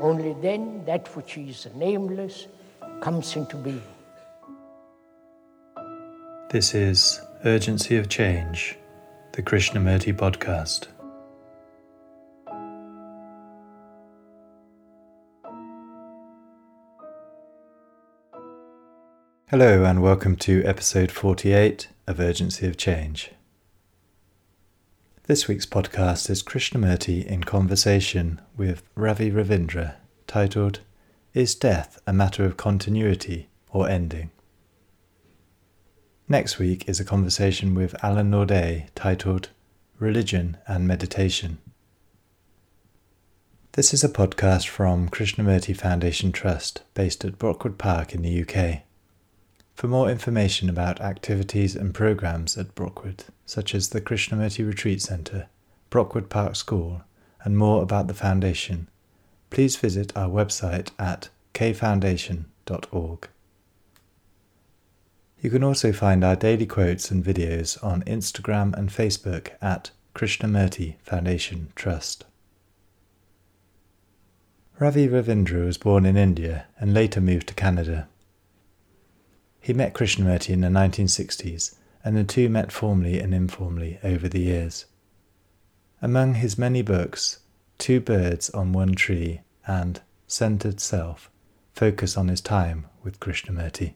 Only then that which is nameless comes into being. This is Urgency of Change, the Krishnamurti podcast. Hello, and welcome to episode 48 of Urgency of Change. This week's podcast is Krishnamurti in conversation with Ravi Ravindra, titled Is Death a Matter of Continuity or Ending? Next week is a conversation with Alain Naudé titled Religion and Meditation. This is a podcast from Krishnamurti Foundation Trust based at Brockwood Park in the UK. For more information about activities and programs at Brockwood, such as the Krishnamurti Retreat Centre, Brockwood Park School, and more about the Foundation, please visit our website at kfoundation.org. You can also find our daily quotes and videos on Instagram and Facebook at Krishnamurti Foundation Trust. Ravi Ravindra was born in India and later moved to Canada. He met Krishnamurti in the 1960s, and the two met formally and informally over the years. Among his many books, Two Birds on One Tree and Centered Self focus on his time with Krishnamurti.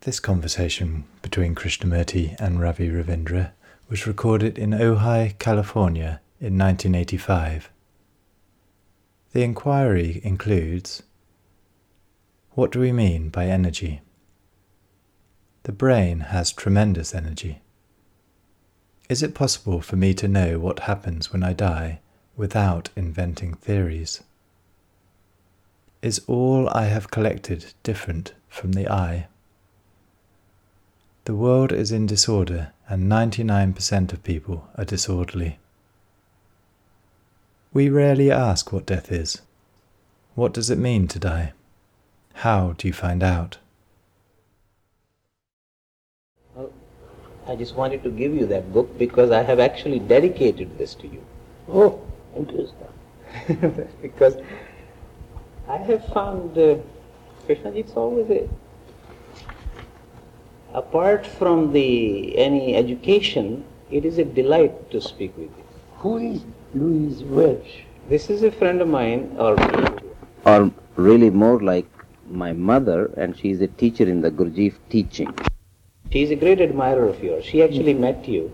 This conversation between Krishnamurti and Ravi Ravindra was recorded in Ojai, California in 1985. The inquiry includes what do we mean by energy? The brain has tremendous energy. Is it possible for me to know what happens when I die without inventing theories? Is all I have collected different from the I? The world is in disorder, and 99% of people are disorderly. We rarely ask what death is. What does it mean to die? How do you find out? Well, I just wanted to give you that book because I have actually dedicated this to you. Oh, interesting. because I have found, uh, Krishnaji, it's always a, apart from the any education, it is a delight to speak with you. Who is Louise Welch? This is a friend of mine, or or really more like my mother, and she is a teacher in the Gurdjieff teaching. She is a great admirer of yours. She actually met you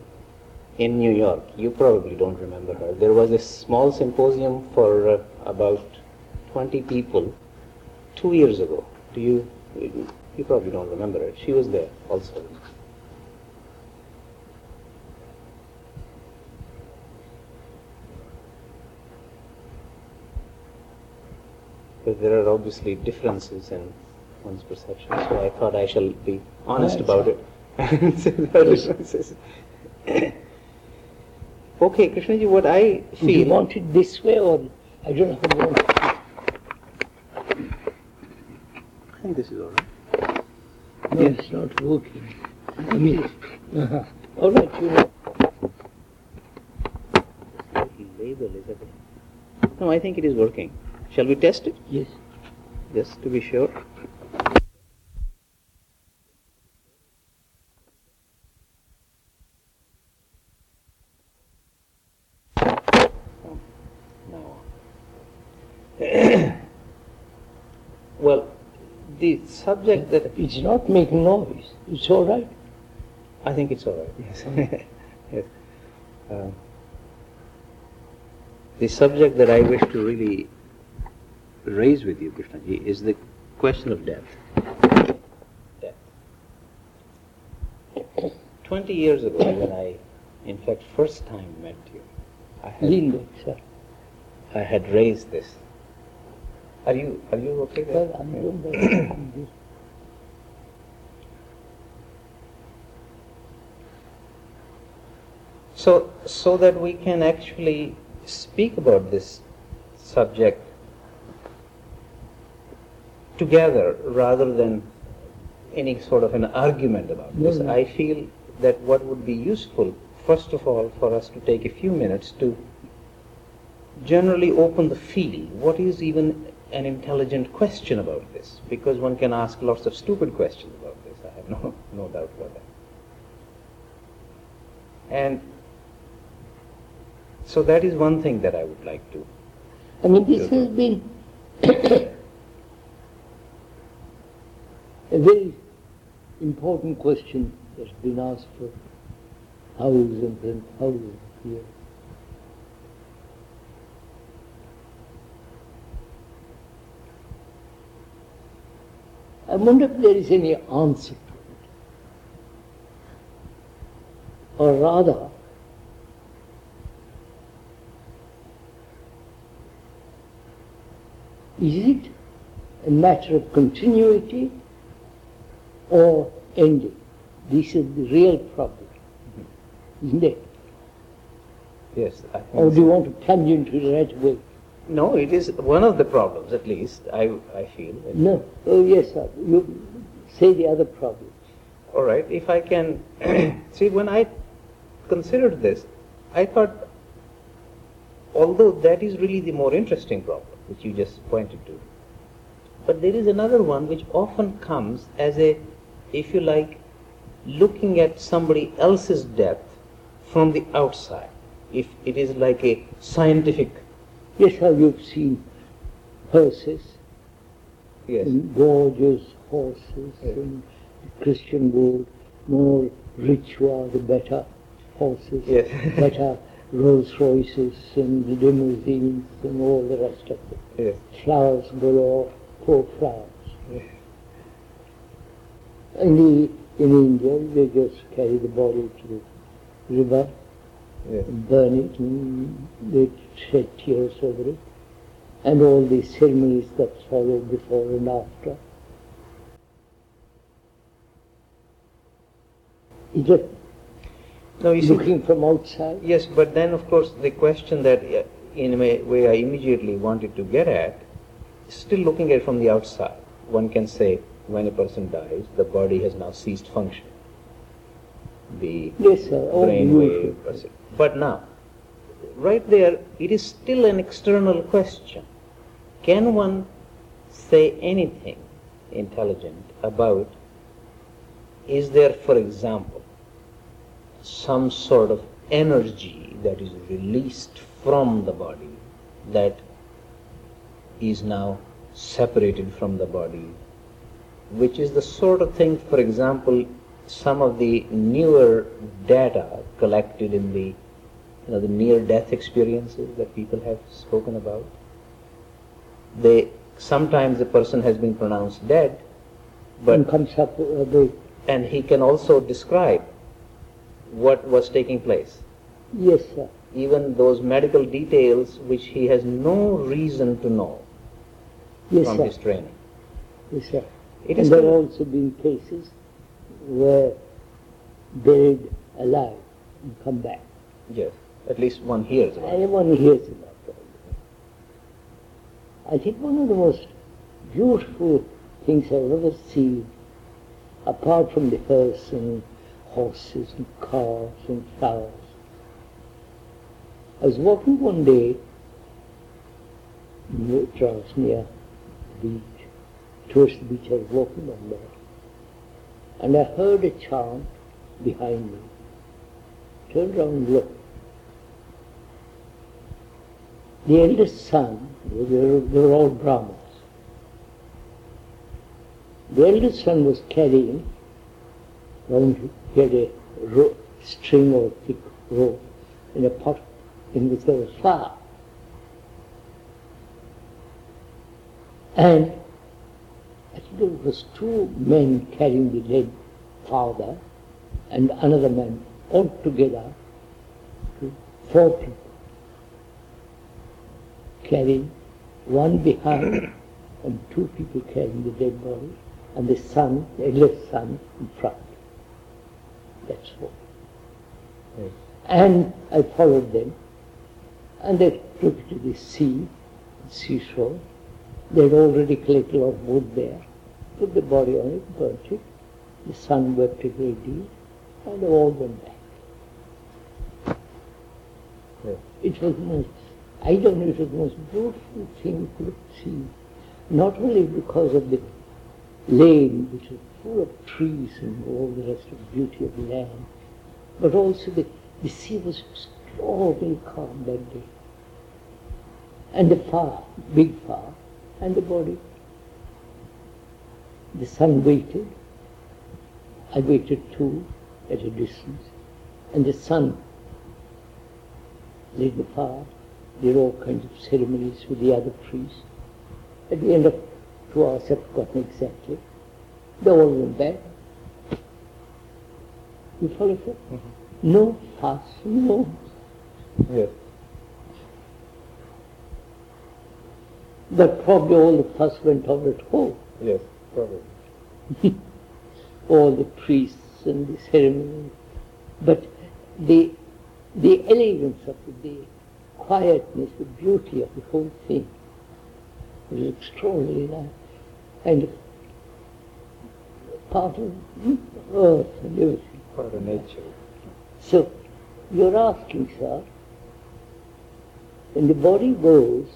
in New York. You probably don't remember her. There was a small symposium for uh, about 20 people two years ago. Do you? You probably don't remember it. She was there also. Because there are obviously differences in one's perception. So I thought I shall be honest about it. okay, Krishnaji, what I feel. Do you want it this way or I don't know how you want it. I think this is all right. No, yes. it's not working. I mean, uh-huh. all right, you know. Label is it? No, I think it is working. Shall we test it? Yes. Just to be sure. No. well, the subject that it's not making noise. It's all right. I think it's all right. Yes. yes. Uh, the subject that I wish to really raise with you, Krishnaji, is the question of death. Death. Twenty years ago, when I, in fact, first time met you, I had, Linda, sir. I had raised this. Are you are you okay there? Well, I'm doing. So, so that we can actually speak about this subject together rather than any sort of an argument about this. No, no. I feel that what would be useful, first of all, for us to take a few minutes to generally open the field. What is even an intelligent question about this? Because one can ask lots of stupid questions about this. I have no, no doubt about that. And so that is one thing that I would like to. I mean, this has been a very important question that's been asked for thousands and thousands of years. I wonder if there is any answer to it. Or rather, is it a matter of continuity or ending? This is the real problem, isn't it? Yes. I think Or do you want to into it right away? No, it is one of the problems, at least, I, I feel. No. Oh, yes, sir. You say the other problem. All right, if I can. see, when I considered this, I thought, although that is really the more interesting problem, which you just pointed to, but there is another one which often comes as a, if you like, looking at somebody else's death from the outside. If it is like a scientific. Yes, sir, you've seen horses, Yes. and gorgeous horses, Yes. and the Christian world, more rich the better horses, Yes. better Rolls Royces and the limousines and all the rest of it. Yes. Flowers galore, poor flowers. Yes. In, the, in India, they just carry the body to the river burn it, and they shed tears over it, and all the ceremonies that follow before and after. Is it No, you see, looking from outside? Yes, but then of course the question that uh, in a way- way I immediately wanted to get at, still looking at it from the outside, one can say when a person dies, the body has now ceased function. The Yes, sir. Oh, brain wave, but now, right there, it is still an external question. Can one say anything intelligent about, is there, for example, some sort of energy that is released from the body that is now separated from the body, which is the sort of thing, for example, some of the newer data collected in the you know, the near-death experiences that people have spoken about. They sometimes a person has been pronounced dead, but and comes up uh, the and he can also describe what was taking place yes, sir. even those medical details which he has no reason to know Yes, from sir. his training. Yes, sir. It and there have also been cases where buried alive and come back. Yes, at least one hears about it. Anyone hears about that. I think one of the most beautiful things I've ever seen, apart from the hearse and horses and cars and flowers, I was walking one day near near the towards the beach I was walking one day, and I heard a chant behind me. Turned around and looked. The eldest son, they were, they were all Brahmins. The eldest son was carrying, round, he had a ro- string or thick rope in a pot in which there was flour. And I think there was two men carrying the dead father and another man all together, four people carrying one behind and two people carrying the dead body, and the son, the eldest son, in front. That's all. Yes. And I followed them, and they took to the sea, the seashore. They had already collected a lot of wood there, put the body on it, burnt it. The son wept a great deal, and all went back. Yes. It was the most, I don't know, it was the most beautiful thing you could see. Not only because of the lane, which was full of trees and all the rest of the beauty of the land, but also the, the sea was extraordinarily calm that day. And the fire, big fire, and the body. The son waited. I waited too, at a distance. And the son lit the fire, did all kinds of ceremonies with the other priests. At the end of two hours, I've forgotten exactly, they all went back. You follow it? Mm-hmm. No fuss, no. Yes. But probably all the fuss went on at home. Yes. Probably. all the priests and the ceremonies. But the, the elegance of it, the quietness, the beauty of the whole thing was extraordinary. nice. Of part of earth and everything. Part of nature. So you're asking, sir, when the body goes,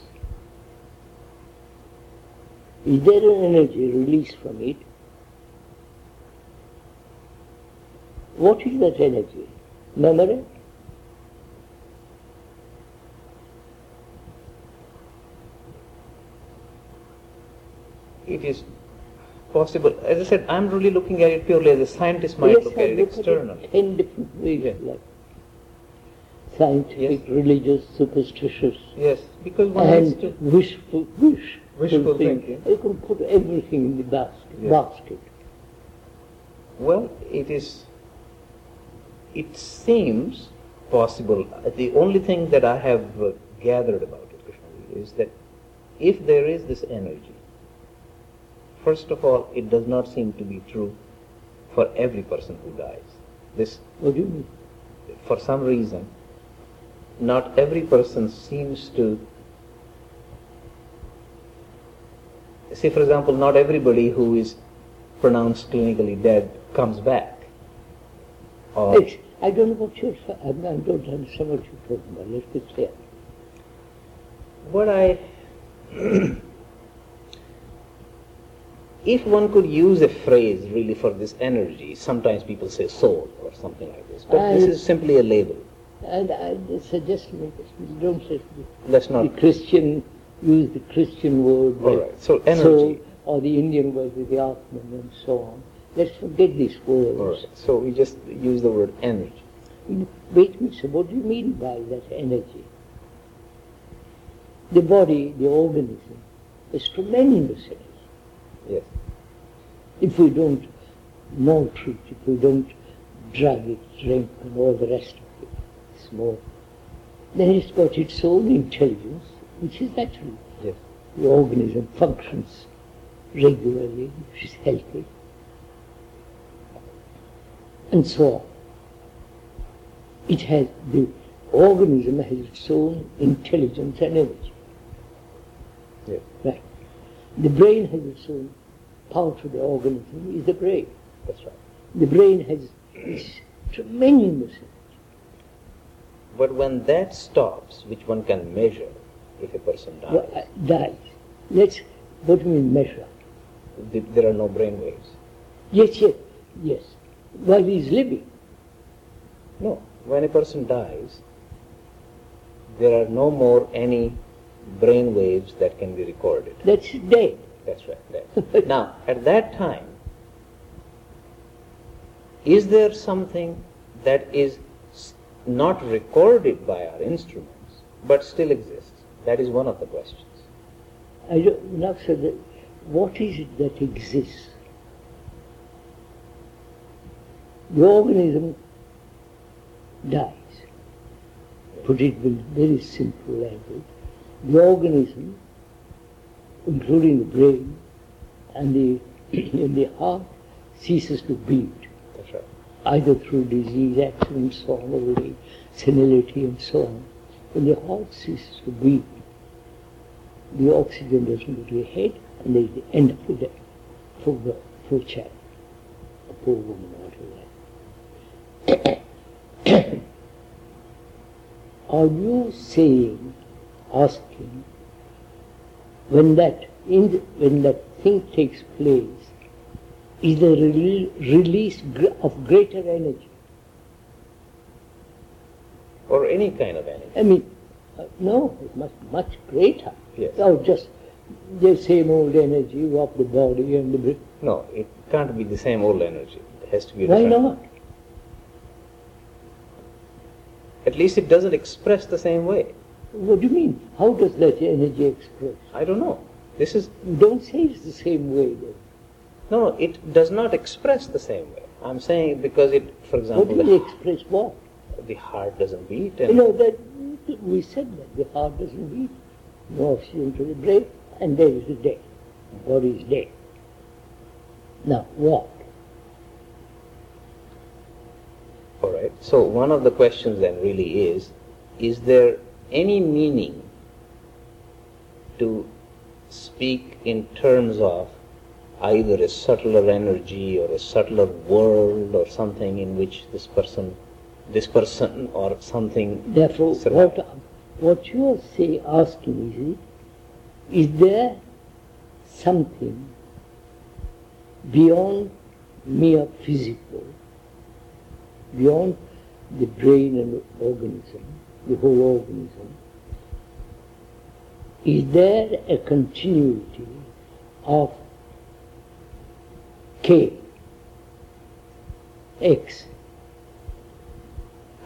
is there an energy released from it? What is that energy? Memory? It is possible. As I said, I'm really looking at it purely as a scientist might yes, look I at it look externally. At it in different ways, Yeah. like scientific, Yes. religious, superstitious, Yes, because one has to. wishful, wish. Wishful thing. thinking. You can put everything in the basket. Basket. Well, it is. It seems possible. The only thing that I have uh, gathered about it, Krishna, is that if there is this energy, first of all, it does not seem to be true for every person who dies. This, What do you mean? for some reason, not every person seems to. Say, for example, not everybody who is pronounced clinically dead comes back. Or, I don't know what you're I I don't understand what you're talking about. Let's be clear. what I if one could use a phrase really for this energy, sometimes people say soul or something like this, but this is simply a label. And I suggest don't say Let's the not. Christian, use the Christian word, All right. So energy. soul, or the Indian word with the Atman and so on. Let's forget these words. All right. So we just use the word energy. You- Wait a minute, what do you mean by that energy? The body, the organism, is tremendous energy. Yes. If we don't maltreat it, if we don't drug it, drink, and all the rest of it, smoke, then it's got its own intelligence, which is natural. Yes. The organism functions regularly, which is healthy, and so on. It has, the organism has its own intelligence and energy. Yes. Right. The brain has its own power to the organism, is the brain. That's right. The brain has this tremendous But when that stops, which one can measure if a person dies, well, uh, dies. Let's, what do you mean measure? th- there are no brain waves. Yes, yes, yes. While he is living. No. When a person dies, there are no more any brain waves that can be recorded. That's dead. That's right. That. now, at that time, is there something that is not recorded by our instruments but still exists? That is one of the questions. I don't now say that what is it that exists? The organism dies. Put it in very simple language. The organism including the brain, and the, and the heart ceases to beat, That's right. either through disease, accidents, or old senility, and so on. When the heart ceases to beat, the oxygen doesn't go to the head, and they end up with a poor, girl, poor child, a poor woman, whatever. Are you saying, asking, when that in the, when that thing takes place, is rele- release of greater energy? Or any kind of energy. I mean, uh, no, it must much greater. Yes. Or just the same old energy of the body and the brain. No, it can't be the same old energy. It has to be Why different. not? At least it doesn't express the same way. What do you mean? How does that energy express? I don't know. This is Don't say it's the same way then. no, no. It does not express the same way. I'm saying because it, for What example, do the, you express what? The heart doesn't beat, You and know that we said that the heart doesn't beat, no oxygen to the brain, and there is the dead. Body is dead. Now what? all right. So one of the questions then really is: Is there any meaning to speak in terms of either a subtler energy or a subtler world or something in which this person, this person or something Therefore, what, what you are say, asking is, is there something beyond mere physical, beyond the brain and organism, the whole organism? Is there a continuity of K, X,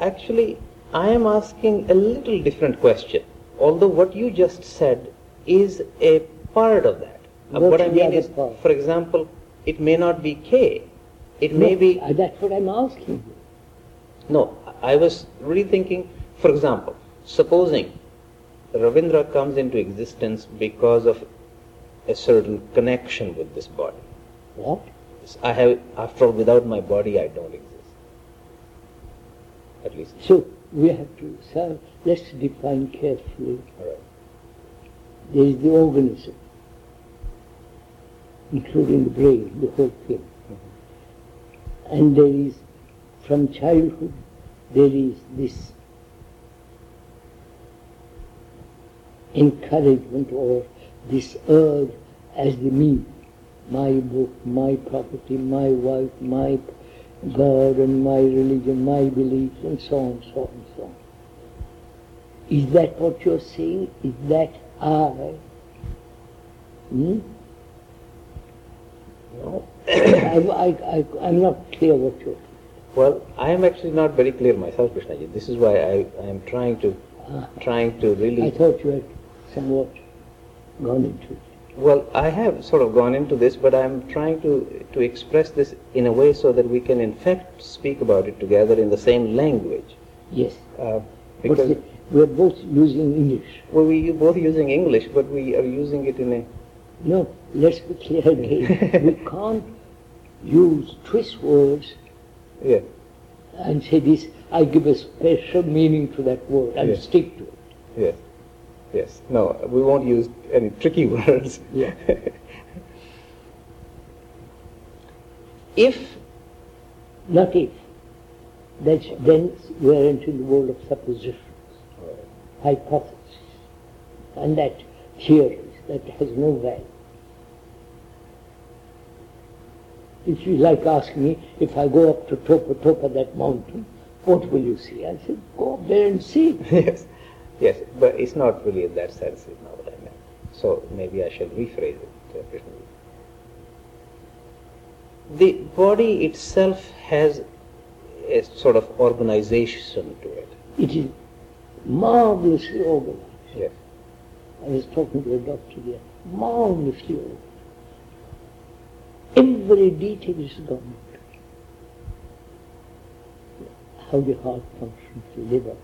Actually, I am asking a little different question. Although what you just said is a part of that. Uh, what I mean is, part? for example, it may not be K. It may be uh, That's what I'm asking you. no. I was really thinking. For example, supposing Ravindra comes into existence because of a certain connection with this body. What? I have, after all, without my body, I don't exist. At least, So we have to, so let's define carefully. all right. There is the organism, including the brain, the whole thing. Mm-hmm. And there is, from childhood, there is this encouragement or this urge as the me, my book, my property, my wife, my God and my religion, my beliefs, and so on, so on, and so on. Is that what you're saying? Is that I? Hmm? No. I, I, I, I'm not clear what you're Well, I am actually not very clear myself, Krishnaji. This is why I, I am trying to Ah. trying to really. I thought you had somewhat gone into it. Well, I have sort of gone into this, but I am trying to to express this in a way so that we can in fact speak about it together in the same language. Yes. Uh, because the- we're both using English. well, we are both using English, but we are using it in a No, let's be clear again. we can't use twist words yeah and say this, I give a special meaning to that word and Yes. stick to it. yes yes no we won't use any tricky words. Yeah. if Not if. That's, then we're into the world of suppositions, hypotheses, and that theories that has no value. If you like asking me, if I go up to top of top of that mountain, what will you see? I said, go up there and see. yes, yes, but it's not really in that sense is not what I meant. So maybe I shall rephrase it. uh, The body itself has a sort of organization to it. It is marvelously organized. Yes. I was talking to a doctor there, marvelously organized. Every detail is gone. How the heart functions, the liver,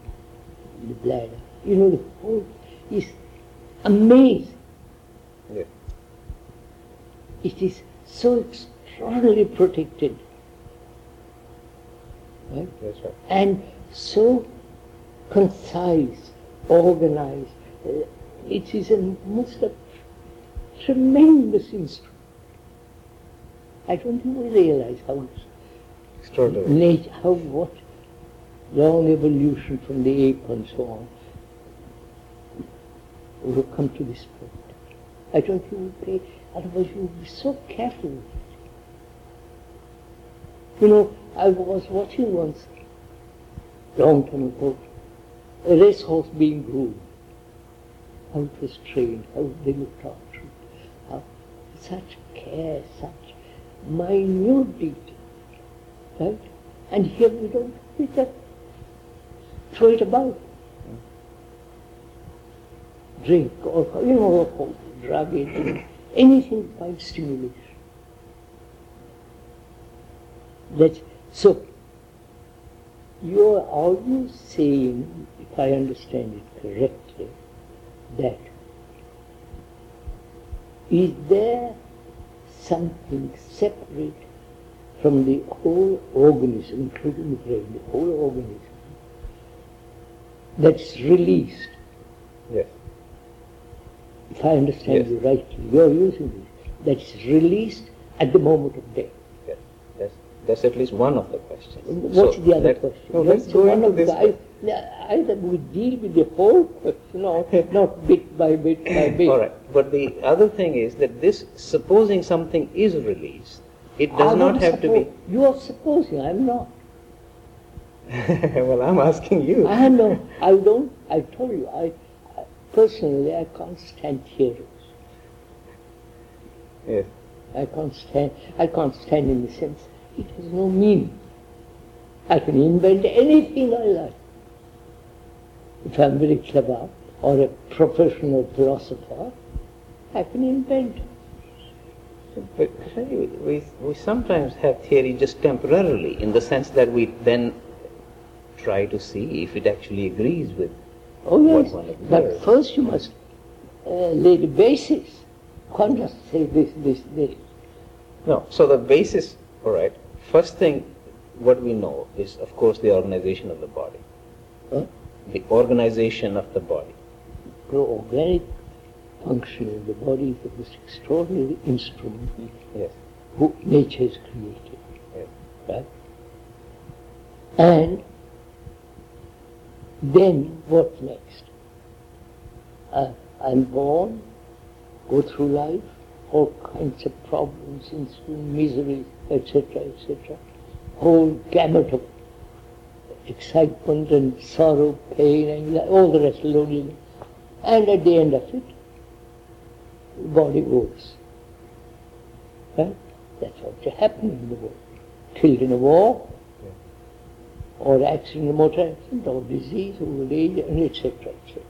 the bladder. You know, the whole is amazing. yes. it is so extraordinarily protected. Right? That's right. And so concise, organized. Uh, it is a most a tremendous instrument. I don't even realize how Extraordinary. nature, how what long evolution from the ape and so on have come to this point. I don't even pay, otherwise you would be so careful. You know, I was watching once, long time ago, a racehorse being groomed. How it was trained, how they looked after it, how such care, such minute detail, right? And here we don't we just throw it about. Drink or you know, drug it, anything by stimulation. That so you are always saying, if I understand it correctly, that is there something separate from the whole organism, including the brain, the whole organism, that's released. Yes. If I understand Yes. you rightly, you are using this. That's released at the moment of death. Yes. That's, that's at least one of the questions. What's So the other question? No, let's go one into of this. the- I- Either we deal with the whole question or not bit by bit by bit. All right. But the other thing is that this, supposing something is released, it does I'm not have to be. You are supposing, I'm not. well, I'm asking you. I know. I don't. I told you. I, I personally, I can't stand. Yes. I can't stand. I can't stand in the sense it has no meaning. I can invent anything I like. If I'm very clever or a professional philosopher, I can invent. But we, we sometimes have theory just temporarily, in the sense that we then try to see if it actually agrees with. Oh yes, but first you must uh, lay the basis. You can't just say this, this, this. No. So the basis, all right. First thing, what we know is, of course, the organization of the body. Huh? The organization of the body. The organic function of the body is the most extraordinary instrument Yes. who nature has created. Yes. Right? And then what next? Uh, I'm born, go through life, all kinds of problems, misery, etc., etc. Whole gamut of excitement and sorrow, pain, anxiety, all the rest, loneliness. And at the end of it, the body goes. Right? That's what happened in the world. Killed in a war, or accident, motor accident, or disease, old age, and etc., etc.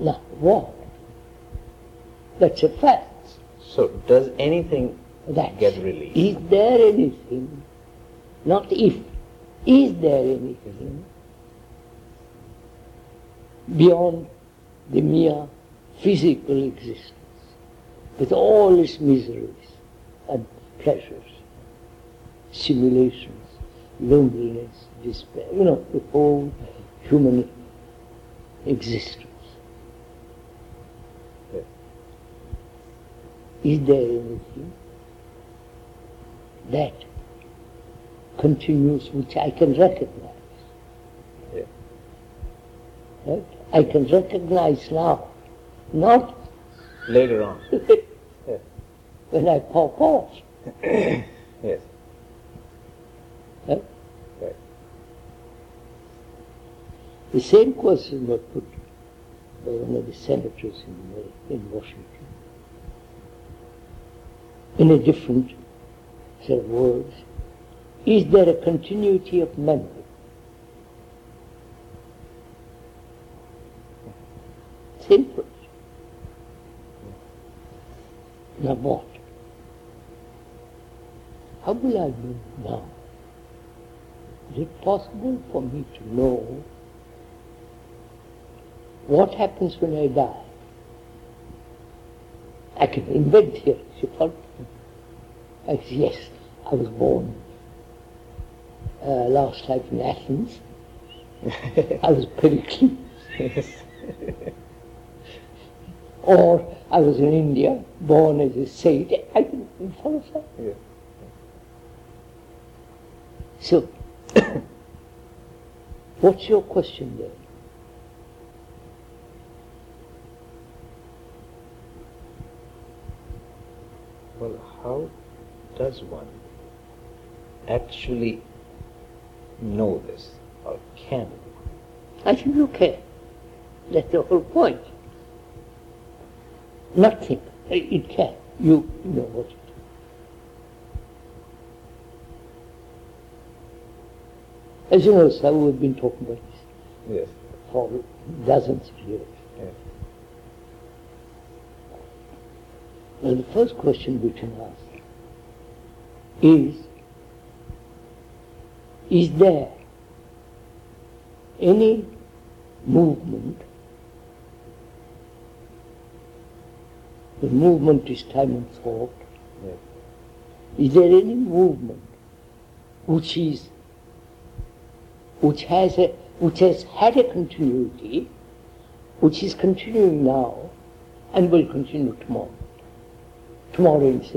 Now, what? That's a fact. So does anything That's get released? Is there anything, not if, is there anything beyond the mere physical existence with all its miseries and pleasures, simulations, loneliness, despair, you know, the whole human existence? Is there anything that continues which I can recognize? Yes. Right? I can recognize now, not Later on. when I pop off. Yes. Right? Right. The same question was put by one of the senators in, uh, in Washington in a different set of words. Is there a continuity of memory? Same question. Now what? How will I know now? Is it possible for me to know what happens when I die? I can invent theories, you follow? I said, yes, I was born uh, last life in Athens. I was Pericles. or I was in India, born as a sage. I can follow that. Yeah. So, what's your question there? Well, how does one actually know this, or can? I said, you can. That's the whole point. Nothing. It can. You know what. As you know, sir, we've been talking about this Yes. for dozens of years. Yes. Well, the first question we can ask is, is there any movement, the movement is time and thought, Yes. is there any movement which is, which has a, which has had a continuity, which is continuing now, and will continue tomorrow? Tomorrow is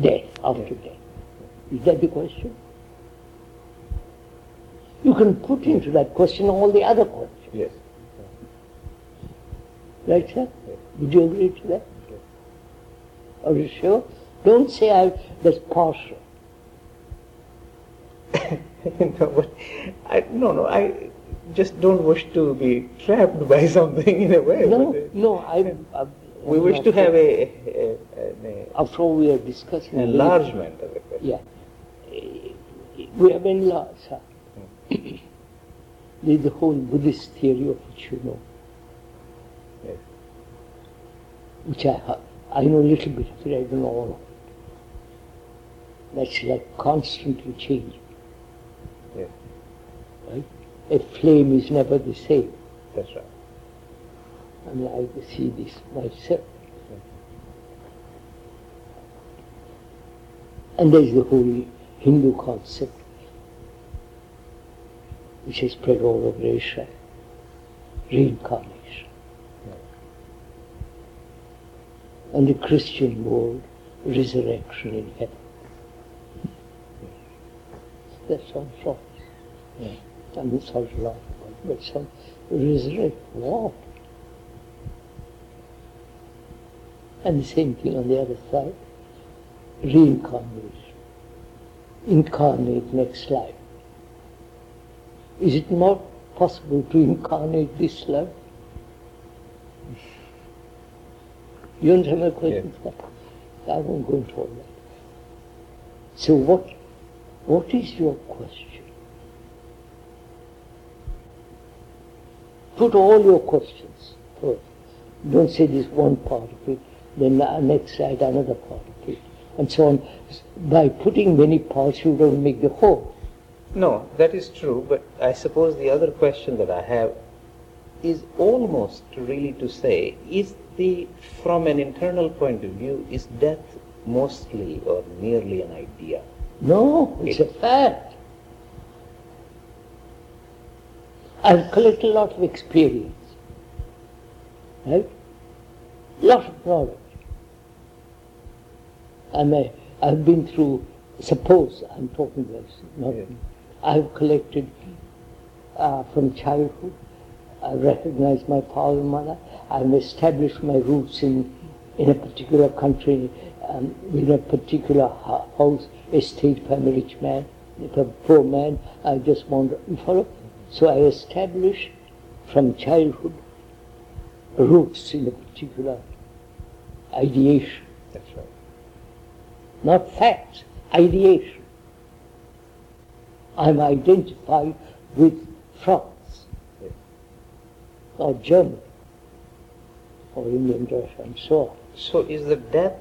death, after death. Is that the question? You can put into that question all the other questions. Yes. Right, sir? Yes. Would you agree to that? Yes. Are you sure? Don't say I, that's partial. no, but I, no, no, I just don't wish to be trapped by something in a way. No, uh, no, I. I we wish to have a, a, a, After all, we are discussing. enlargement of the question. Yeah. We have enlarged, sir. There's the whole Buddhist theory of which you know, Yes. which I have. I know a little bit of it, I don't know all of it. That's like constantly changing, Yes, right? A flame is never the same. that's right. I mean, I see this myself. And there's the whole Hindu concept, which is spread all over Asia, reincarnation. And the Christian world, resurrection in heaven. That sounds wrong. Yeah. I mean, it sounds but some resurrect what? And the same thing on the other side, reincarnation. Incarnate next life. Is it not possible to incarnate this life? You understand my question? I won't go into all that. So what, what is your question? Put all your questions first. Don't say this one part of it, then the next slide another part of it, and so on. By putting many parts, you don't make the whole. No, that is true, but I suppose the other question that I have is almost really to say, is the, from an internal point of view, is death mostly or merely an idea? No, it's a fact. I've collected a lot of experience, right? Lot of knowledge. I may, I've been through, suppose I'm talking this, not. I've collected uh, from childhood, I recognize my father and mother, I've established my roots in, in a particular country, um, in a particular house, estate, if I'm a rich man, if I'm a poor man, I just want, you follow? So I establish from childhood roots in a particular ideation. Not facts, ideation. I'm identified with France, or Germany, or Indian, Russia, and so on. So is the death,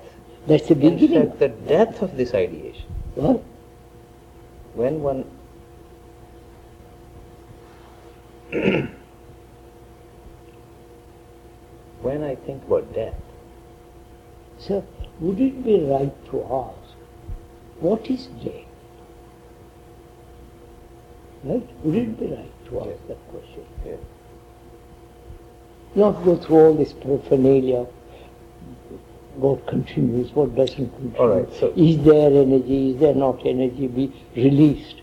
That's the in beginning. fact, the death of this ideation? What? When one when I think about death, So, would it be right to ask, what is death? Right? Would it be right to ask Yes. that question? Yes. Not go through all this paraphernalia. What continues, what doesn't continue. All right, so- is there energy, is there not energy be released?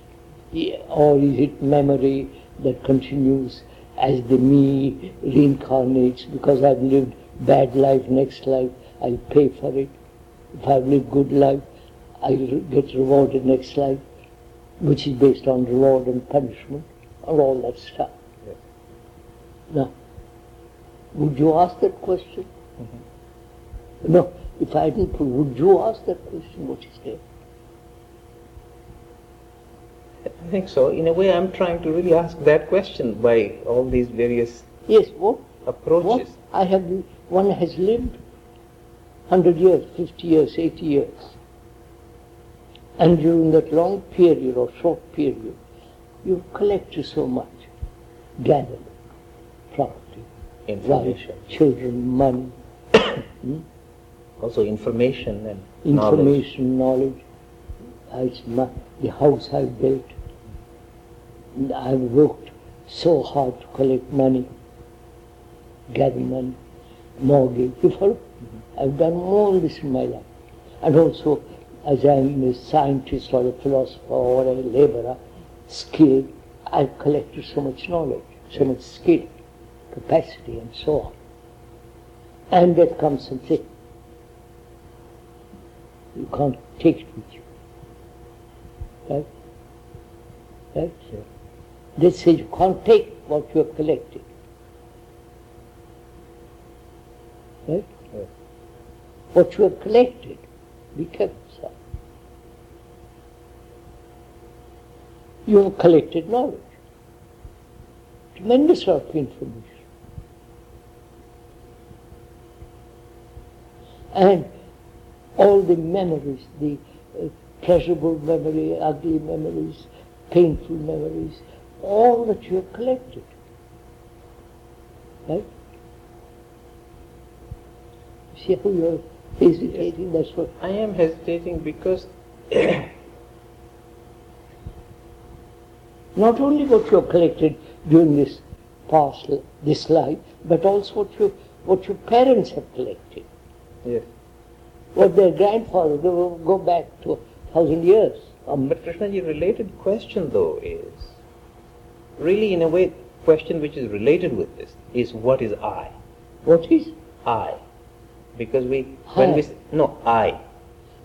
Or is it memory that continues as the me reincarnates because I've lived bad life, next life I'll pay for it. If I've lived good life, I'll get rewarded next life, which is based on reward and punishment, and all that stuff. Yes. Now, would you ask that question? Mm-hmm. No, if I didn't, would you ask that question? What is there? I think so. In a way, I'm trying to really ask that question by all these various Yes, what? What? approaches. I have, one has lived 100 years, 50 years, 80 years. And during that long period or short period, you've collected so much, gathered property, Information. wife, children, money, hmm? Also information and knowledge. information, knowledge. It's my, the house I've built. I've worked so hard to collect money, gather money, mortgage. You follow? I've done all this in my life. And also, as I'm a scientist or a philosopher or a laborer, skilled, I've collected so much knowledge, so much skill, capacity, and so on. And that comes and says, you can't take it with you. Right? Right? That says you can't take what you have collected. Right? What you have collected, be sir. You have collected knowledge. Tremendous amount of information. And all the memories, the uh, pleasurable memory, ugly memories, painful memories, all that you have collected. Right? See how you're hesitating? That's what. I am hesitating because Not only what you have collected during this past, this life, but also what you, what your parents have collected. yes. What their grandfather, they will go back to a thousand years. Um, But Krishnaji, related question though is really in a way question which is related with this is what is I? what is? I. Because we when we I. no I.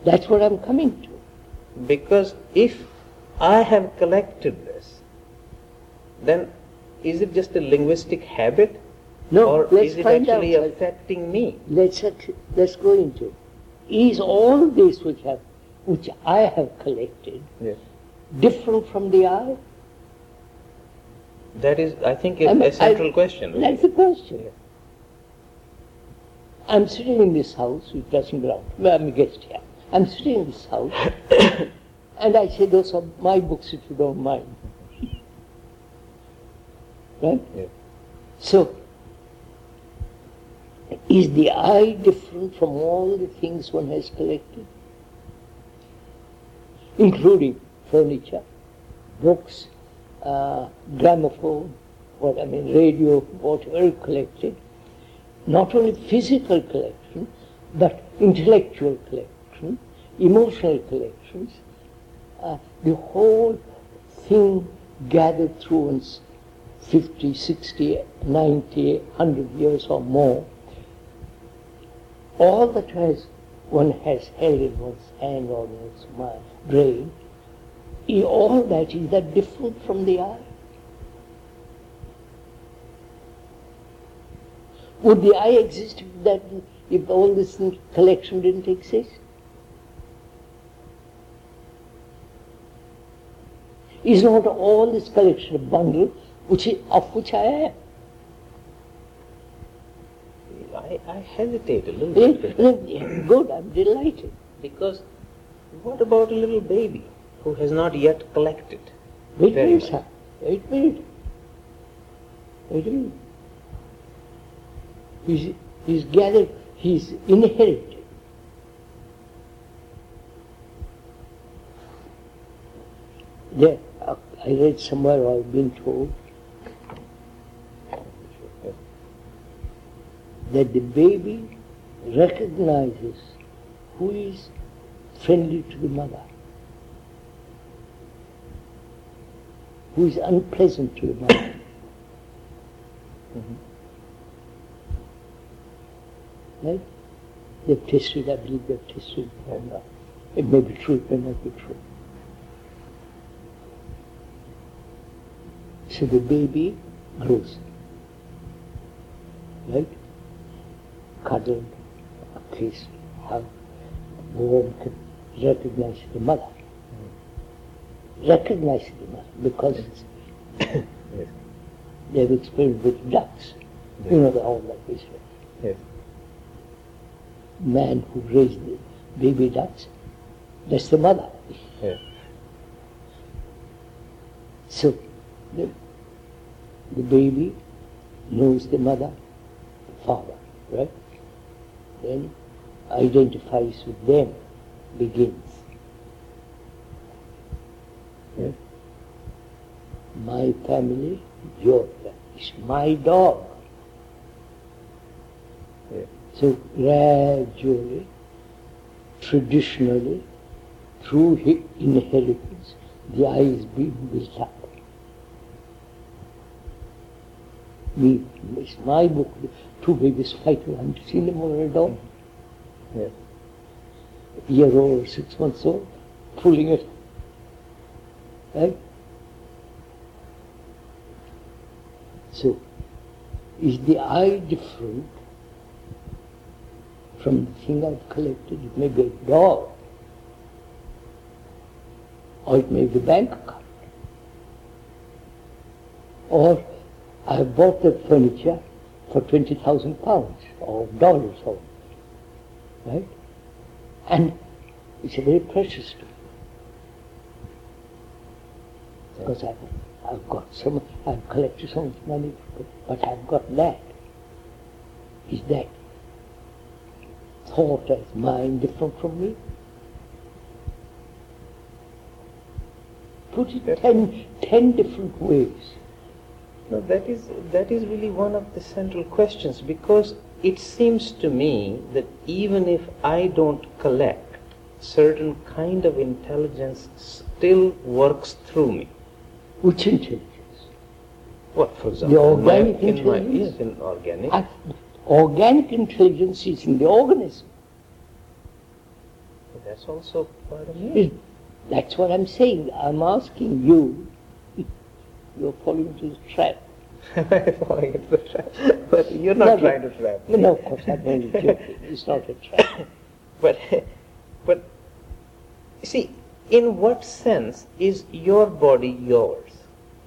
That's what I'm coming to. Because if I have collected this, then is it just a linguistic habit No, or let's is it find actually out. affecting me? Let's, let's go into it. Is all this which, have, which I have collected Yes. different from the I? That is, I think, a, I'm- a central I- question. really. That's the question. Yeah. I'm sitting in this house, belong to me, I'm a guest here. I'm sitting in this house, and I say, those are my books if you don't mind. Right? Yeah. So, is the I different from all the things one has collected? Including furniture, books, uh, gramophone, what I mean, radio, whatever collected. Not only physical collection, but intellectual collection, emotional collections, uh, the whole thing gathered through one's 50, 60, 90, 100 years or more, all that has one has held in one's hand or in one's mind, brain, all that is that different from the I? Would the I exist if that if all this collection didn't exist? Is not all this collection a bundle which is, of which I am? I, I hesitate a little bit. Good, I'm delighted. Because what about a little baby who has not yet collected? Wait a minute, sir. Wait a minute. Wait a minute he's, is gathered, is inherited. There, uh, I read somewhere or I've been told that the baby recognizes who is friendly to the mother, who is unpleasant to the mother. Mm-hmm. Right? They've tested, I believe they've tested. Uh, it may be true, it may not be true. So the baby grows. Right? Cuddled, kissed, hugged, warm, can recognize the mother. Recognize the mother because Yes. they've experienced with ducks. You know, all like this. right? Yes. Man who raised the baby ducks, that's the mother. Yes. So the, the baby knows the mother, the father, right? Then identifies with them, begins. Right? My family, your family, it's my dog. Yes. So gradually, traditionally, through inheritance, the I is being built up. Me, it's my book, two babies fighting, I've seen them on mm-hmm. a dog, Yes. year old, six months old, pulling it. Right? So, is the I different from the thing I've collected? It may be a dog, or it may be a bank account, or I have bought that furniture for 20,000 pounds or dollars or right? And it's a very precious to me. Because I've, I've got some, I've collected so much money, but I've got that. Is that thought as mine different from me? Put it ten, ten different ways. No, that is that is really one of the central questions because it seems to me that even if I don't collect, certain kind of intelligence still works through me. Which intelligence? What, for example, my- organic in my, intelligence? yes, in organic. I- organic intelligence is in the organism. That's also part of me. That's what I'm saying. I'm asking you. You're falling into the trap. I'm Falling into the trap. But you're not No, trying to trap No, me. no, of course, I'm only joking. It's not a trap. But, but, see, in what sense is your body yours?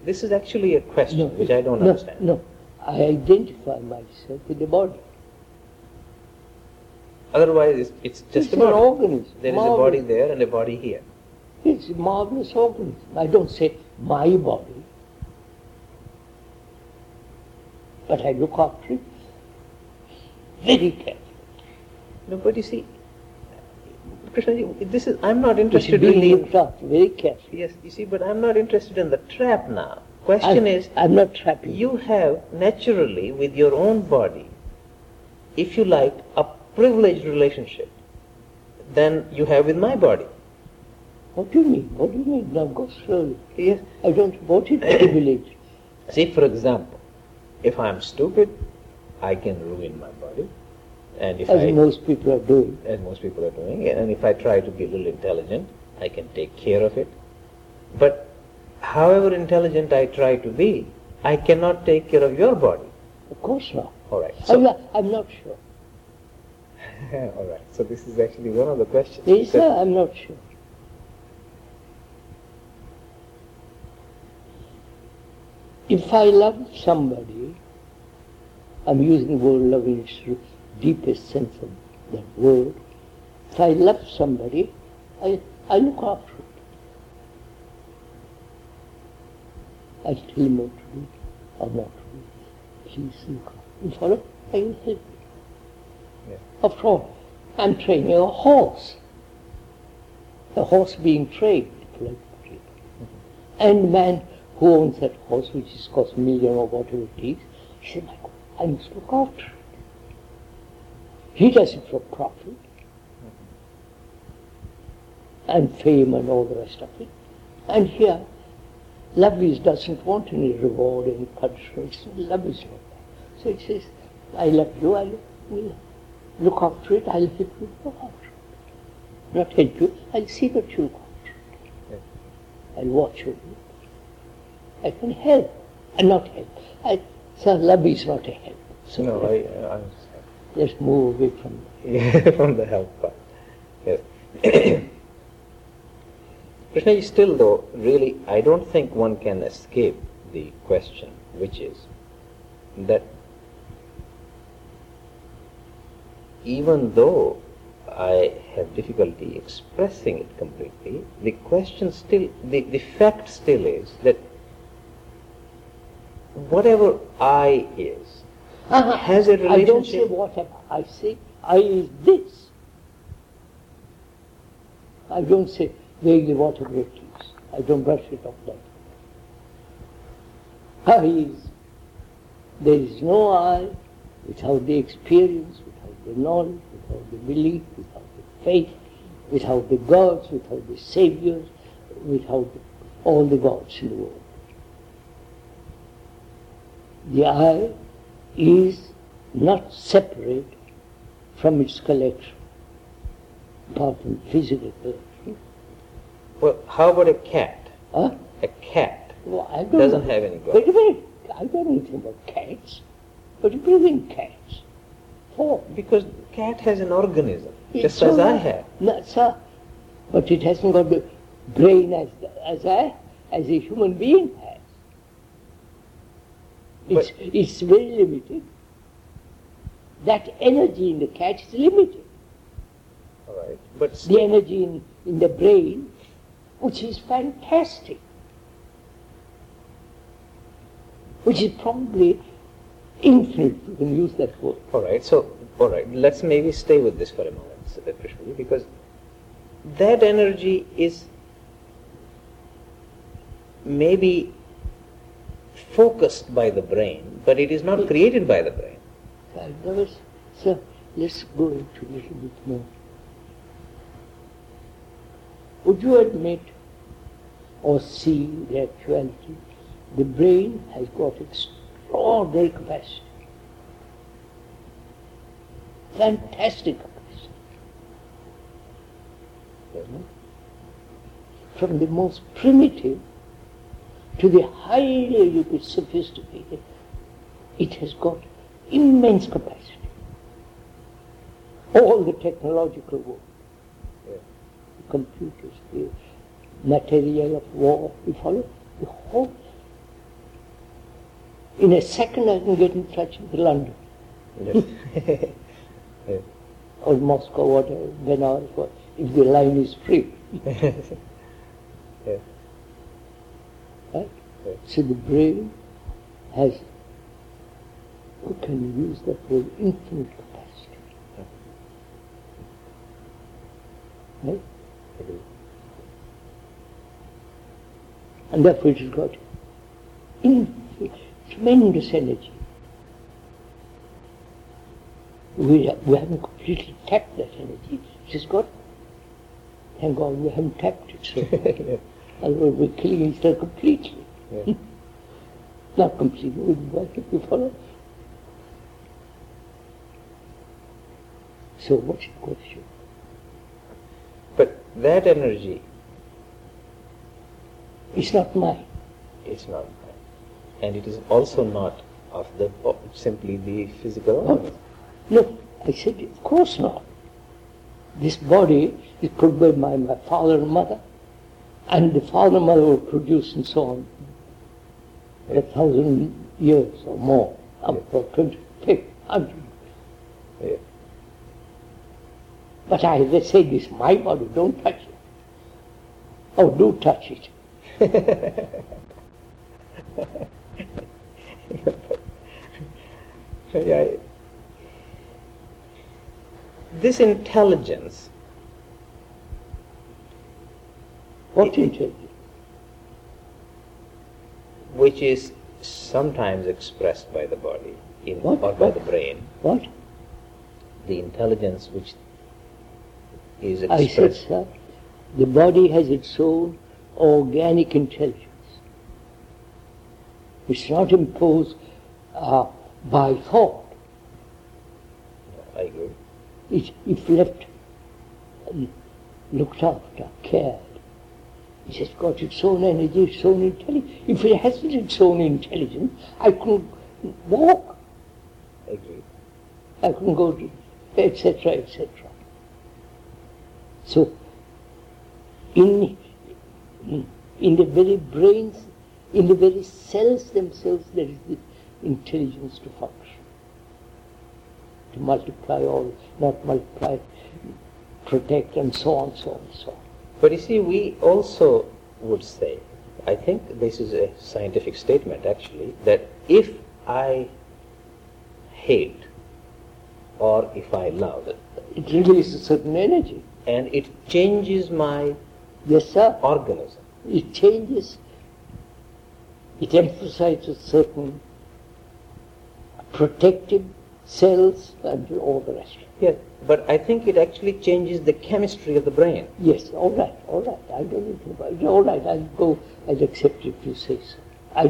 This is actually a question No, which I don't no, understand. No, I identify myself with the body. Otherwise, it's, it's just it's a an organism. There is a body there and a body here. It's a marvelous organism. I don't say my body, but I look after it very carefully. No, but you see, Krishna, this is, I'm not interested in, after very carefully. yes, you see, but I'm not interested in the trap now. Question I, is, I'm not trapping you have naturally with your own body, if you like, a privileged relationship than you have with my body. What do you mean? What do you mean? Now go slowly. Yes. I don't want it privilege. See, for example, if I'm stupid, I can ruin my body. And if as I, most people are doing. as most people are doing, and if I try to be a little intelligent, I can take care of it. But however intelligent I try to be, I cannot take care of your body. Of course not. All right. I'm, not, I'm not sure. all right. So this is actually one of the questions. Yes, sir, I'm not sure. If I love somebody, I'm using the word love in its deepest sense of that word. If I love somebody, I, I look after it. I tell him what to do or do. Please look after You follow? I will help you. Yeah. After all, I'm training a horse. The horse being trained, you like put it. Mm-hmm. And man who owns that horse, which is cost a million or whatever it is, he said, I must look after it. He does it for profit mm-hmm. and fame and all the rest of it. And here, Lovelace doesn't want any reward, any punishment. Lovelace not that. So it says, I love you, I will look after it, I'll help you look after it. Not help you, I'll see that you look after it. I'll watch you. I can help and not help. I, so love is not a help. So no, I, I understand. Let's move away from from the help part. Yes. Krishna, still though, really, I don't think one can escape the question, which is that even though I have difficulty expressing it completely, the question still, the, the fact still is that whatever I is uh-huh. has a relationship. I don't say whatever. I say I is this. I don't say vaguely whatever it is. I don't brush it off like that. I is. There is no I without the experience, without the knowledge, without the belief, without the faith, without the gods, without the saviors, without all the gods in the world. The I is not separate from its collection, apart from physical. Well, how about a cat? Huh? A cat Well, I don't doesn't know. have any God. Wait a minute. I don't know anything about cats. Do you mean cats? For? Because cat has an organism, It's just as I have. No, sir. But it hasn't got the brain as, as I, as a human being has. It's, it's very limited. That energy in the cat is limited. All right. But The energy in, in the brain, which is fantastic, which is probably infinite, you can use that word. all right. So, all right. Let's maybe stay with this for a moment, Siddharth because that energy is maybe focused by the brain, but it is not created by the brain. Was, so let's go into a little bit more. Would you admit or see the actuality? The brain has got extraordinary capacity. Fantastic capacity. You know? From the most primitive to the highly you could sophisticated, it has got immense capacity. All the technological work, computers, the material of war, you follow? The whole. In a second I can get in touch with London Yes. yes. or Moscow, whatever, Benares, what- if the line is free. yes. Right? So the brain has, we can use that word, infinite capacity. Right? And therefore it has got infinite, tremendous energy. We, we haven't completely tapped that energy. It has got, thank God we haven't tapped it. So Yes. otherwise we're killing each other completely. Yeah. Not completely, we work it, you follow? So what's the question? That energy is not mine. It's not mine. And it is also not of the simply the physical Oh, no, I said, of course not. This body is put by my, my father and mother, and the father and mother were produced and so on for a thousand years or more, up for twenty, fifty, hundred. Yeah. But I they say this is my body, don't touch it. Oh, do touch it. Yeah. This intelligence, What intelligence? which is sometimes expressed by the body in, What? or by What? the brain, What? the intelligence which is I said, expressed. sir, the body has its own organic intelligence. It's not imposed uh, by thought. I agree. It, if left um, looked after, cared, it has got its own energy, its own intelligence. If it hasn't its own intelligence, I couldn't walk, I agree. I couldn't go to, etc., etc. So, in, in the very brains, in the very cells themselves, there is the intelligence to function. To multiply or not multiply, protect, and so on, so on, so on. But you see, we also would say, I think this is a scientific statement actually, that if I hate or if I love, It releases a certain energy. And it changes my Yes, sir. organism, It changes, it emphasizes certain protective cells and all the rest. yes, but I think it actually changes the chemistry of the brain. Yes, all right, all right. I don't need to. All right, I'll go. I'll accept if you say so. I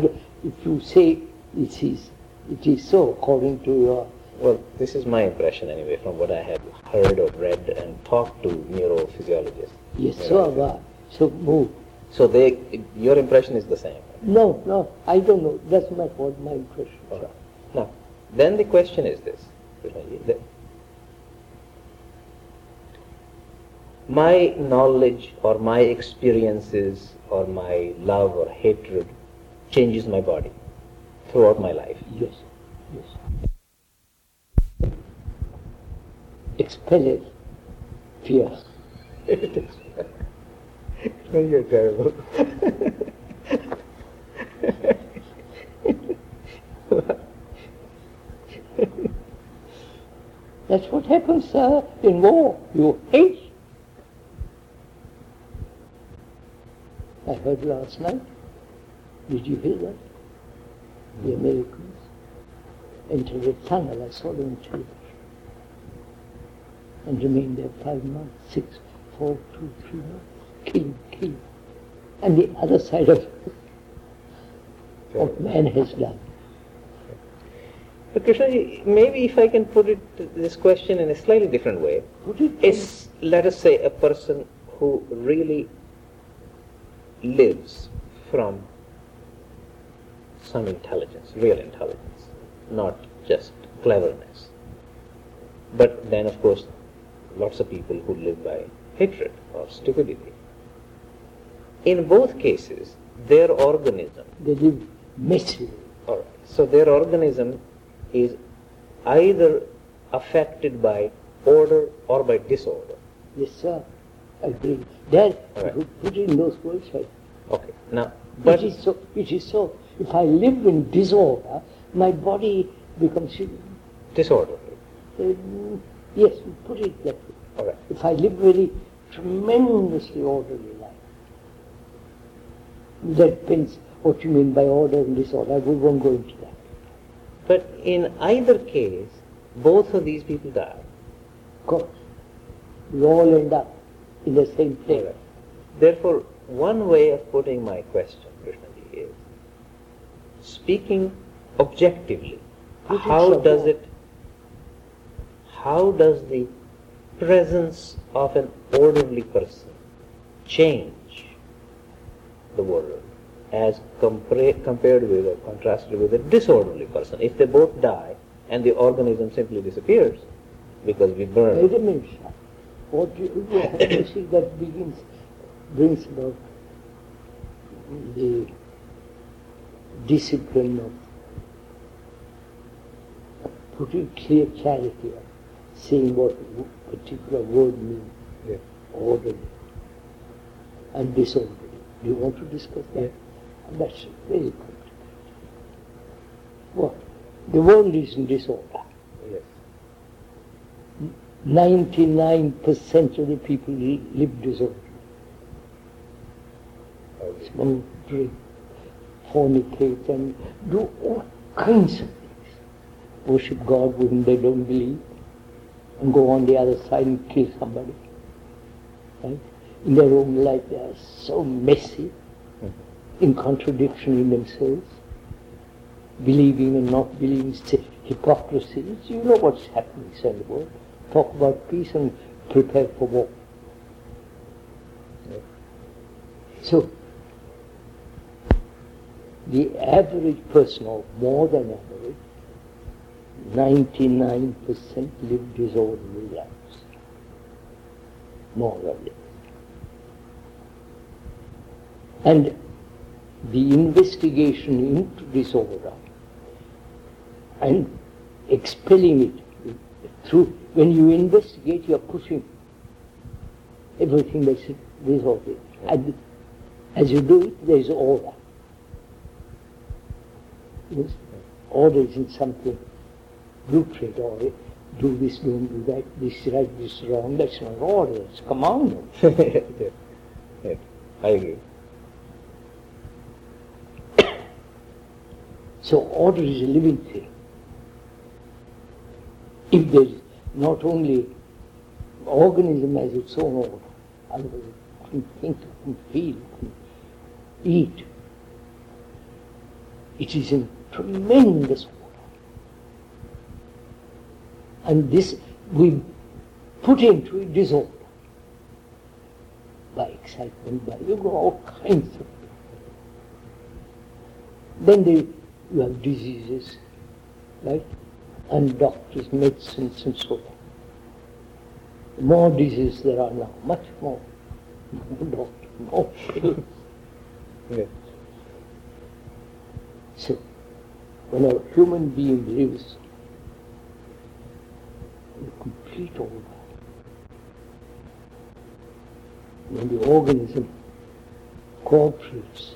if you say it is, it is so according to your. Well, this is my impression anyway, from what I have heard or read and talked to neurophysiologists. Yes, so So move. So they, your impression is the same. No, no, I don't know. That's my what my impression. All right. Now, then the question is this. My knowledge or my experiences or my love or hatred changes my body throughout my life. Yes. Expel it. Fear. You're terrible. That's what happens uh, in war. You hate. I heard last night. Did you hear that? The Americans entered a tunnel. I saw them television. And remained there five months, six, four, two, three months. Killing, killing. And the other side of what man has done. But Krishnaji, maybe if I can put it this question in a slightly different way, Put it is let us say a person who really lives from some intelligence, real intelligence, not just cleverness. But then, of course, lots of people who live by hatred or stupidity. In both cases, their organism, they live messily. all right, so their organism is either affected by order or by disorder. Yes, sir. I agree. That, All right. put in those words, I, Okay, now, but it is so. It is so. If I live in disorder, my body becomes. disorderly. Um, yes, you put it that way. All right. If I live very tremendously orderly life, that depends what you mean by order and disorder. We won't go into that. But in either case, both of these people die. Of course, we all end up in the same place. Alright. Therefore, one way of putting my question, Krishnaji, is speaking objectively, how does it, how does the presence of an orderly person change the world as compared with or contrasted with a disorderly person? If they both die and the organism simply disappears because we burn. Wait a minute. What you, you see that begins, brings about the discipline of putting clear clarity of saying what particular word means, Yeah. orderly and disorderly. Do you want to discuss that? Yeah. And that's very complicated. What? The world is in disorder. Yes. 99% of the people li- live disorderly. Okay. Smoke, drink, fornicate and do all kinds of things. Worship God when they don't believe and go on the other side and kill somebody. Right? In their own life they are so messy, mm-hmm. in contradiction in themselves, believing and not believing, hypocrisy. You know what's happening in the world. Talk about peace and prepare for war. So, the average person, or more than average, 99% live disorderly lives. More or less. And the investigation into disorder and expelling it through, when you investigate, you're pushing everything that's disorder. And as you do it, there's order. Yes? Order isn't something blueprint or do this, don't do that, this is right, this wrong. That's not order, it's commandment. I agree. So order is a living thing. If there is not only organism has its own order, otherwise it can think, it can feel, it can eat. It is in tremendous. And this we put into a disorder by excitement, by you know, all kinds of then they, you have diseases, right? And doctors, medicines and so on. More diseases there are now, much more. More doctors, more. Yeah. So, when a human being lives in complete order, when the organism cooperates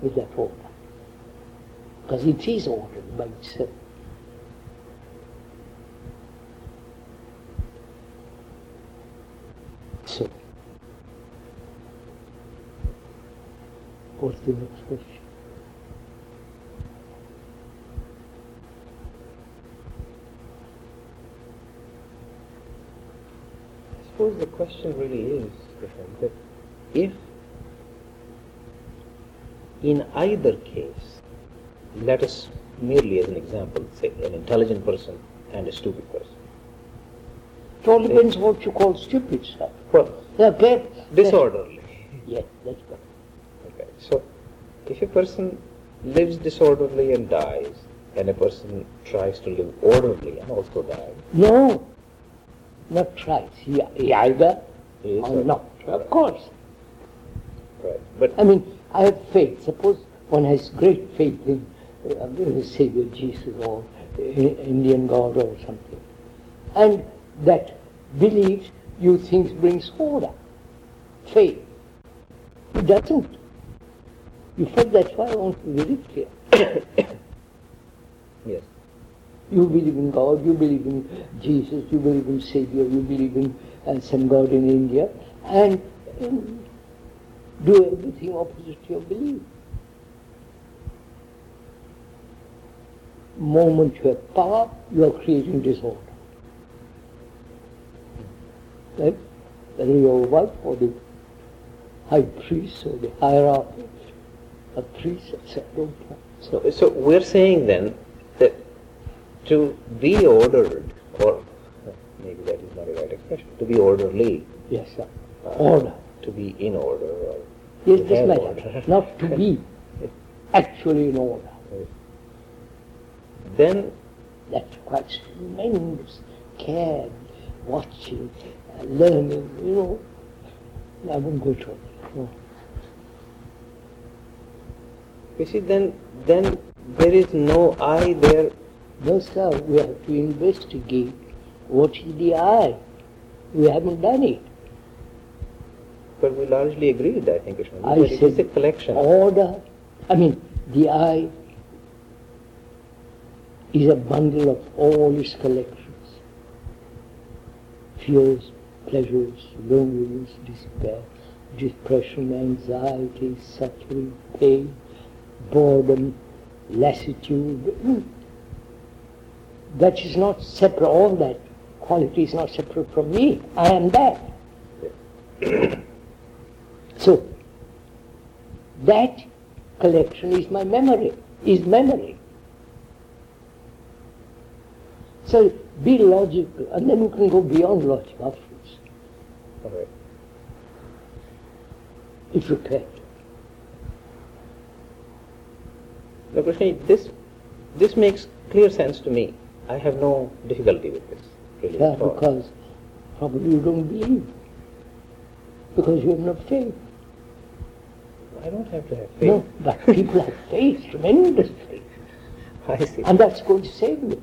with that order, because it is ordered by itself. So, what's the next question? Suppose the question really is that if in either case, let us merely as an example say an intelligent person and a stupid person. It all depends what you call stupid stuff. Well, They're bad. disorderly. Yes, that's good. Okay. So, if a person lives disorderly and dies, and a person tries to live orderly and also dies, No, not tries. He, he either Is or not. Of course. right? But I mean, I have faith. Suppose one has great faith in uh, the Savior Jesus or uh, Indian God or something, and that belief you think brings order, faith. It doesn't. You fact that's why I want to be very clear. You believe in God, you believe in Jesus, you believe in Savior, you believe in uh, some God in India, and um, do everything opposite to your belief. Moment you have power, you are creating disorder. Right? Whether your wife or the high priest or the hierarchy, a priest, etc. So, so we're saying then to be ordered, or maybe that is not a right expression, to be orderly, Yes, sir. Order. to be in order, or Yes, to this have matter. order, Not to be actually in order. then That requires tremendous care, watching, uh, learning, you know. I won't go to it. No. you see, then then there is no I there. No, sir, we have to investigate what is the I. We haven't done it. But we largely agreed, I think, Ishmael, I that it is a collection. order. I mean, the I is a bundle of all its collections. Fears, pleasures, loneliness, despair, depression, anxiety, suffering, pain, boredom, lassitude. That is not separate, all that quality is not separate from me. I am that. so, that collection is my memory, is memory. So be logical, and then you can go beyond logic afterwards. All right. If you can. Now, Krishna, this, this makes clear sense to me. I have no difficulty with this. Really, Yeah, because probably you don't believe. Because you have no faith. I don't have to have faith. No, but people have faith, tremendous faith. I see. And that's going to save me.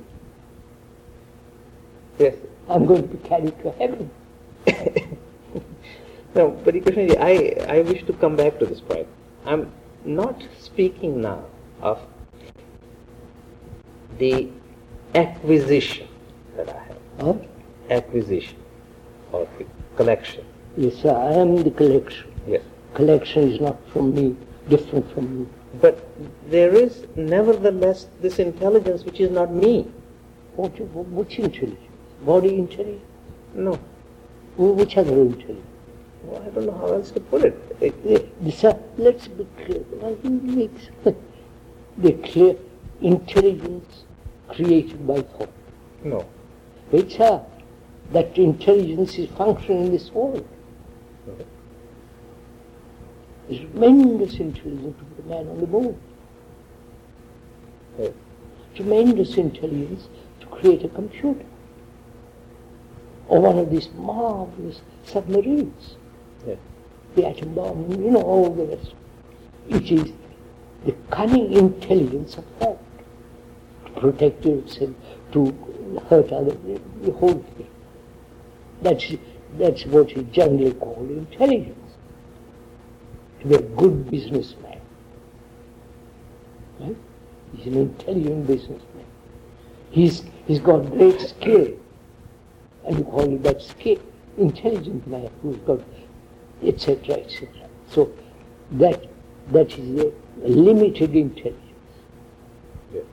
yes. I'm going to be carried to heaven. No, but Krishnaji, I, I wish to come back to this point. I'm not speaking now of the acquisition that I have. Huh? Acquisition or the collection. Yes, sir, I am the collection. Yes. Collection is not from me, different from you. But there is nevertheless this intelligence which is not me. What, which intelligence? Body intelligence? No. Wh- Which other intelligence? Well, I don't know how else to put it. it, the sir, let's be clear. I think it makes the clear intelligence created by thought. no. It's a, that intelligence is functioning in this world. Okay. There's tremendous intelligence to put a man on the moon. Yes. Tremendous intelligence to create a computer. Or one of these marvelous submarines. The atom bomb, you know, all the rest. It is the cunning intelligence of thought protect yourself, to hurt others, the- whole thing. That's, that's what is generally called intelligence. To be a good businessman. Right? He's an intelligent businessman. He's, he's got great skill. And you call it that skill. Intelligent man who's got etc. etc. So that that is a limited intelligence. Yes.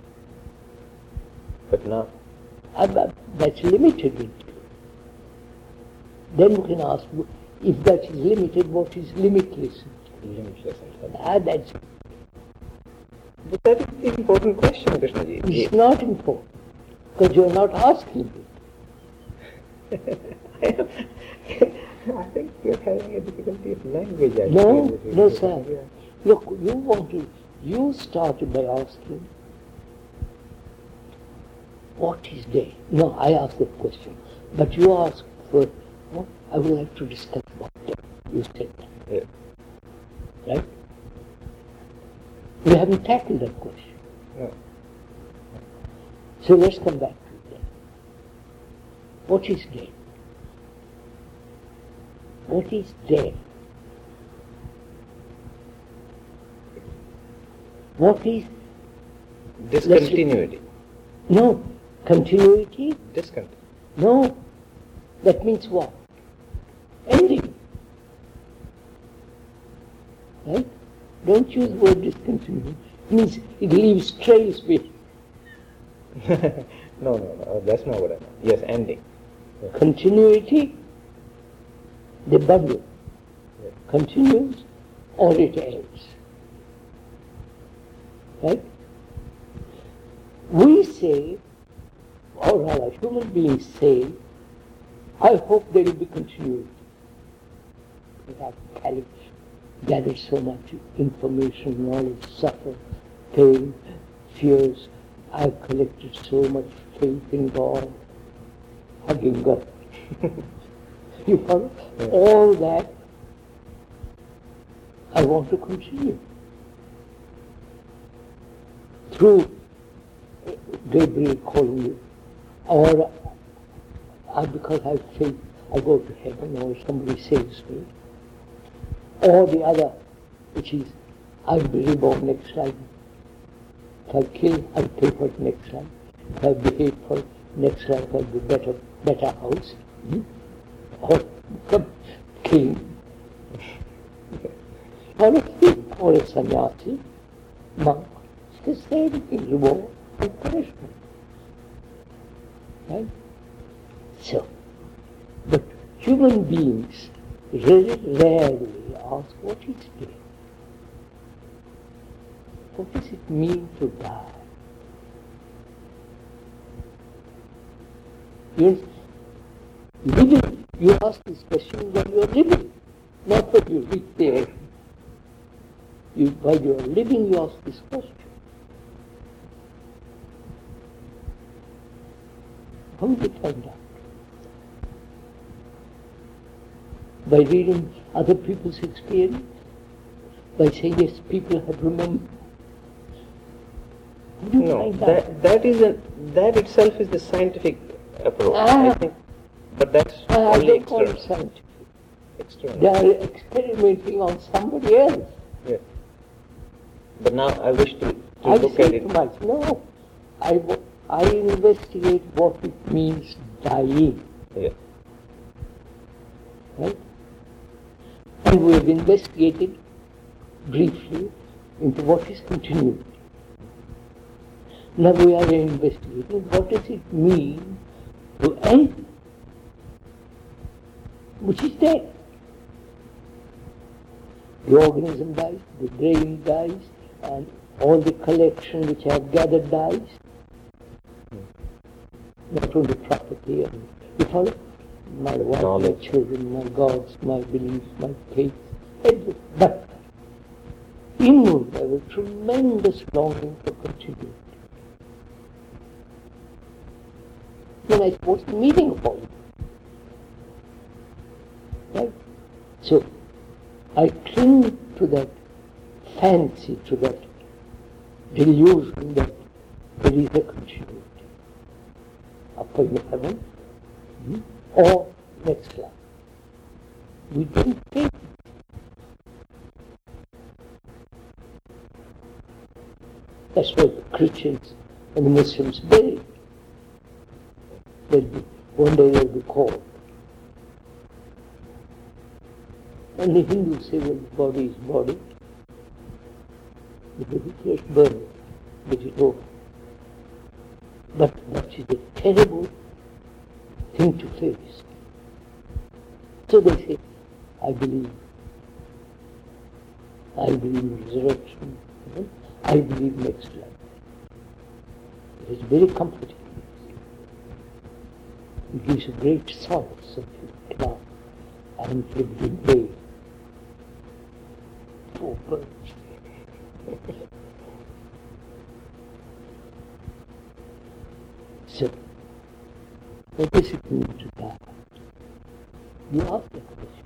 But now, Uh, That's limited intelligence. Then you can ask, if that is limited, what is limitless? limitless intelligence. Ah, that's But that is the important question, Krishnaji. it's not important because you're not asking it. I think you're having a difficulty of language. I No, feel, with you. no, sir. Yeah. Look, you wanted, you started by asking, what is day? No, I asked that question. But you asked for, what? I would like to discuss about day. You said that, Yeah. right? We haven't tackled that question. No. So let's come back to day. What is day? What is day? What is, Discontinuity. no, continuity? Discontinuity. No. That means what? Ending. Right? Don't use the word discontinuity. It means it leaves trails behind. no, no, no. That's not what I meant. Yes, ending. Continuity, the bubble Yes. continues or it ends. Right? We say, or rather human beings say, I hope there will be continuity. But I've carried, gathered so much information, knowledge, suffer, pain, fears. I've collected so much faith in God, hugging God. you follow? All that I want to continue. Through Gabriel calling you, or I, because I faith, I go to heaven, or somebody saves me, or the other, which is I'll be reborn next life. If I kill, I'll pay for it next life. If I behave for it, next life I'll be better, better house. Hmm? Or become king. Or a thief, or a sannyasi. monk. It's the same thing, reward and punishment. Right? So, but human beings very rarely ask what is death. What does it mean to die? Yes, living. You ask this question when you are living, not when you reach there. You, while you are living, you ask this question. How did you find out? By reading other people's experience? By saying, yes, people have remembered. How do you No, that, that is a, that itself is the scientific approach. I Ah. think, but that's I only don't call it external. scientific. external. They are experimenting on somebody else. Yeah. But now I wish to, to I look at to it. myself, no, I, I investigate what it means dying, Yeah. right? And we have investigated briefly into what is continuity. Now we are investigating what does it mean to end, which is death. The organism dies, the brain dies, and all the collection which I have gathered dies. Not only property and you follow? My wife, my children, my gods, my beliefs, my faith, everything. But inward I have a tremendous longing for continuity. Then I suppose the meaning of all. Right? So I cling to that fancy, to that delusion that there is a continuity. Up in heaven hmm, or next life. We don't think. That's why the Christians and the Muslims bury. They'll be, one day they'll be called. And the Hindus say, well, the body is body. The body just burn it, get it over. But that is a terrible thing to face. So they say, I believe. I believe resurrection. I believe next life. It is very comforting. It gives a great solace of cloud and in day. Oh, Poor birds. so, what does it mean to die? You ask that question.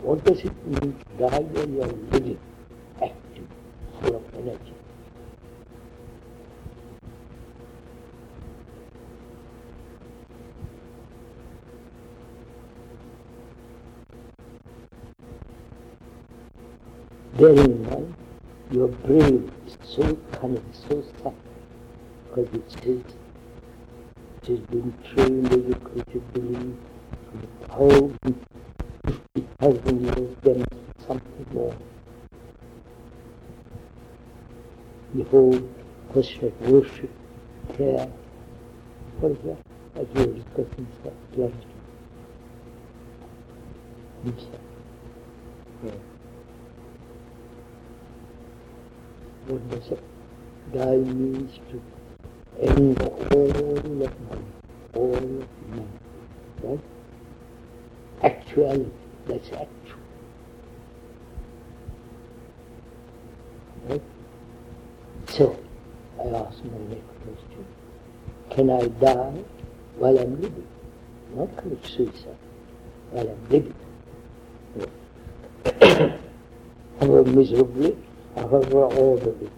What does it mean to die when you are living, active, full of energy? Bearing in mind, your brain is so cunning, so subtle, because it says it has been trained, educated, believed from a thousand, fifty thousand years, there must be something more. The whole question of worship, prayer, what is that? As we were discussing last week. What does it? Die means to end all of man, all of man, right? Actuality, that's actual. Right? So, I ask my next question. Can I die while I'm living? Not commit suicide while I'm living. however miserably, however orderly,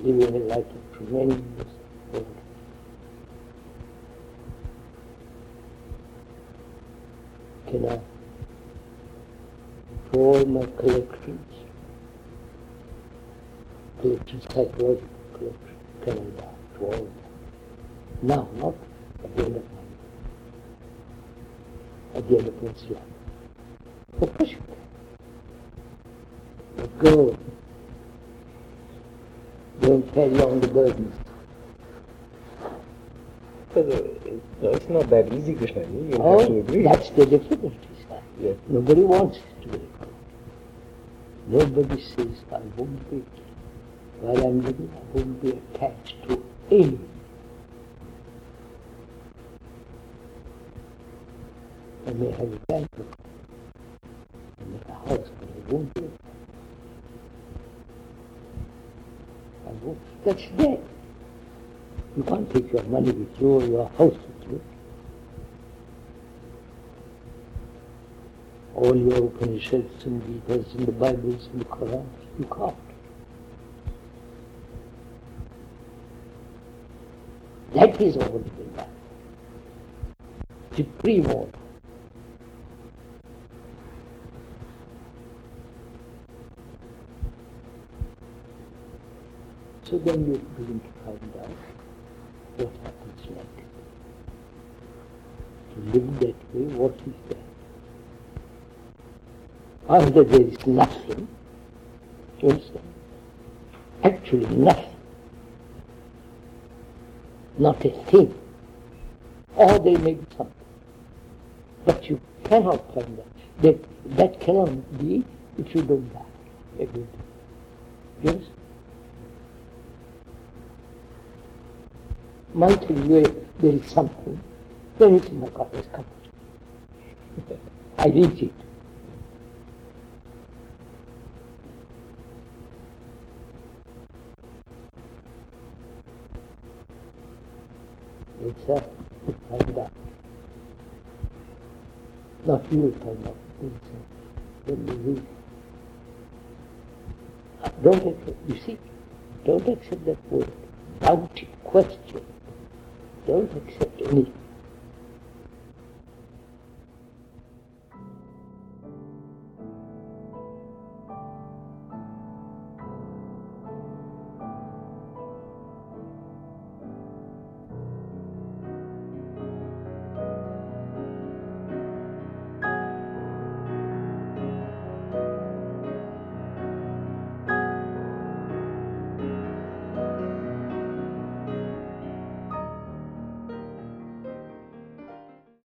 living like a tremendous I, for all my collections, collections, psychological collections, of them? Now, not at the end of my. At the end of one's life. You can. But go Don't carry on the burdens. Uh, no, it's not that easy, Krishna. You have to Oh, agree. that's the difficulty. Yeah. Nobody wants it to be. Nobody says, I won't be, while I'm living, I won't be attached to any. I may have a bank account, I may have a house, but I won't be attached. I won't. That's there. You can't take your money with you your house with you. all your Upanishads and Gitas and the Bibles and the Quran. You can't. That is all in life. Supreme order. So then you begin to find out To live that way, what is that? Either there is nothing, you understand? Actually nothing, not a thing, or there may be something. But you cannot find that. That, that cannot be if you don't die. every day. You understand? Might you there is something, then it's in the God's comfort. I reach it. It's a to find out. Not you find out. It's a, when. Don't accept, you see, don't accept that word. Doubt it, question it. Don't accept anything.